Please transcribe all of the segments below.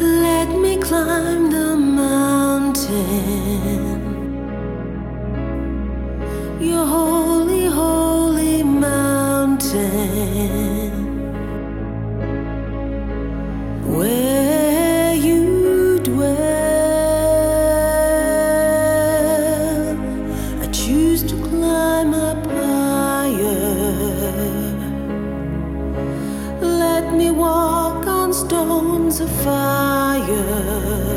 Let me climb the mountain. Your holy, holy mountain. Where you dwell, I choose to climb up. Let me walk on stones of fire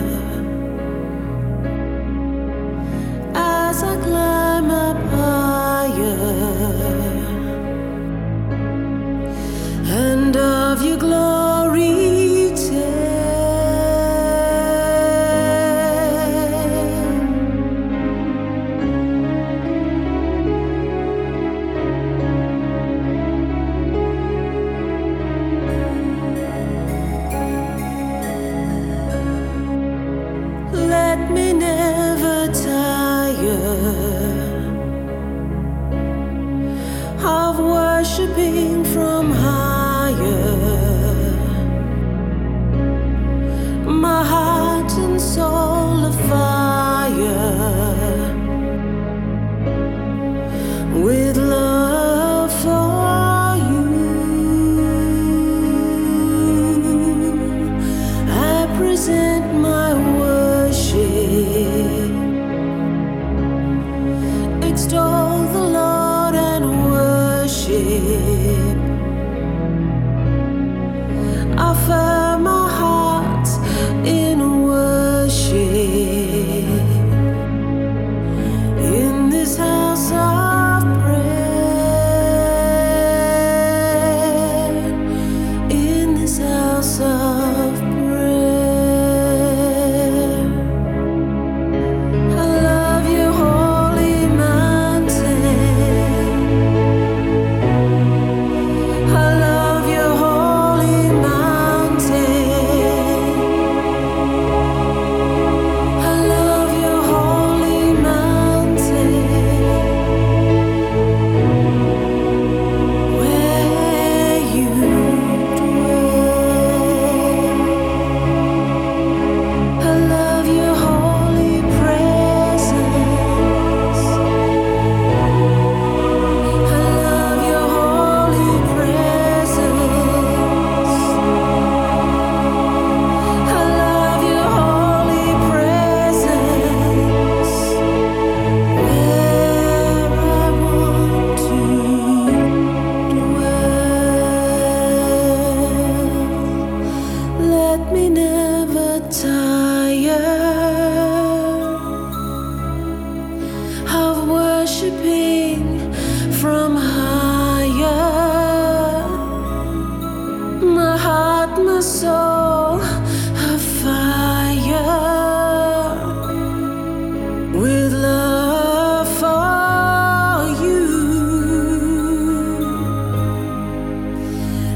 of worshiping from higher. My heart and soul afire with love for you. I present my worship. Extol worship. Worshiping from higher. My heart, my soul, a fire with love for you.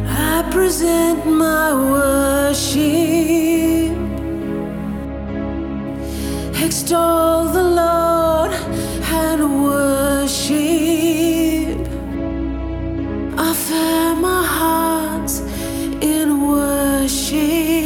I present my worship. Extol the sheep. I fed my heart in worship.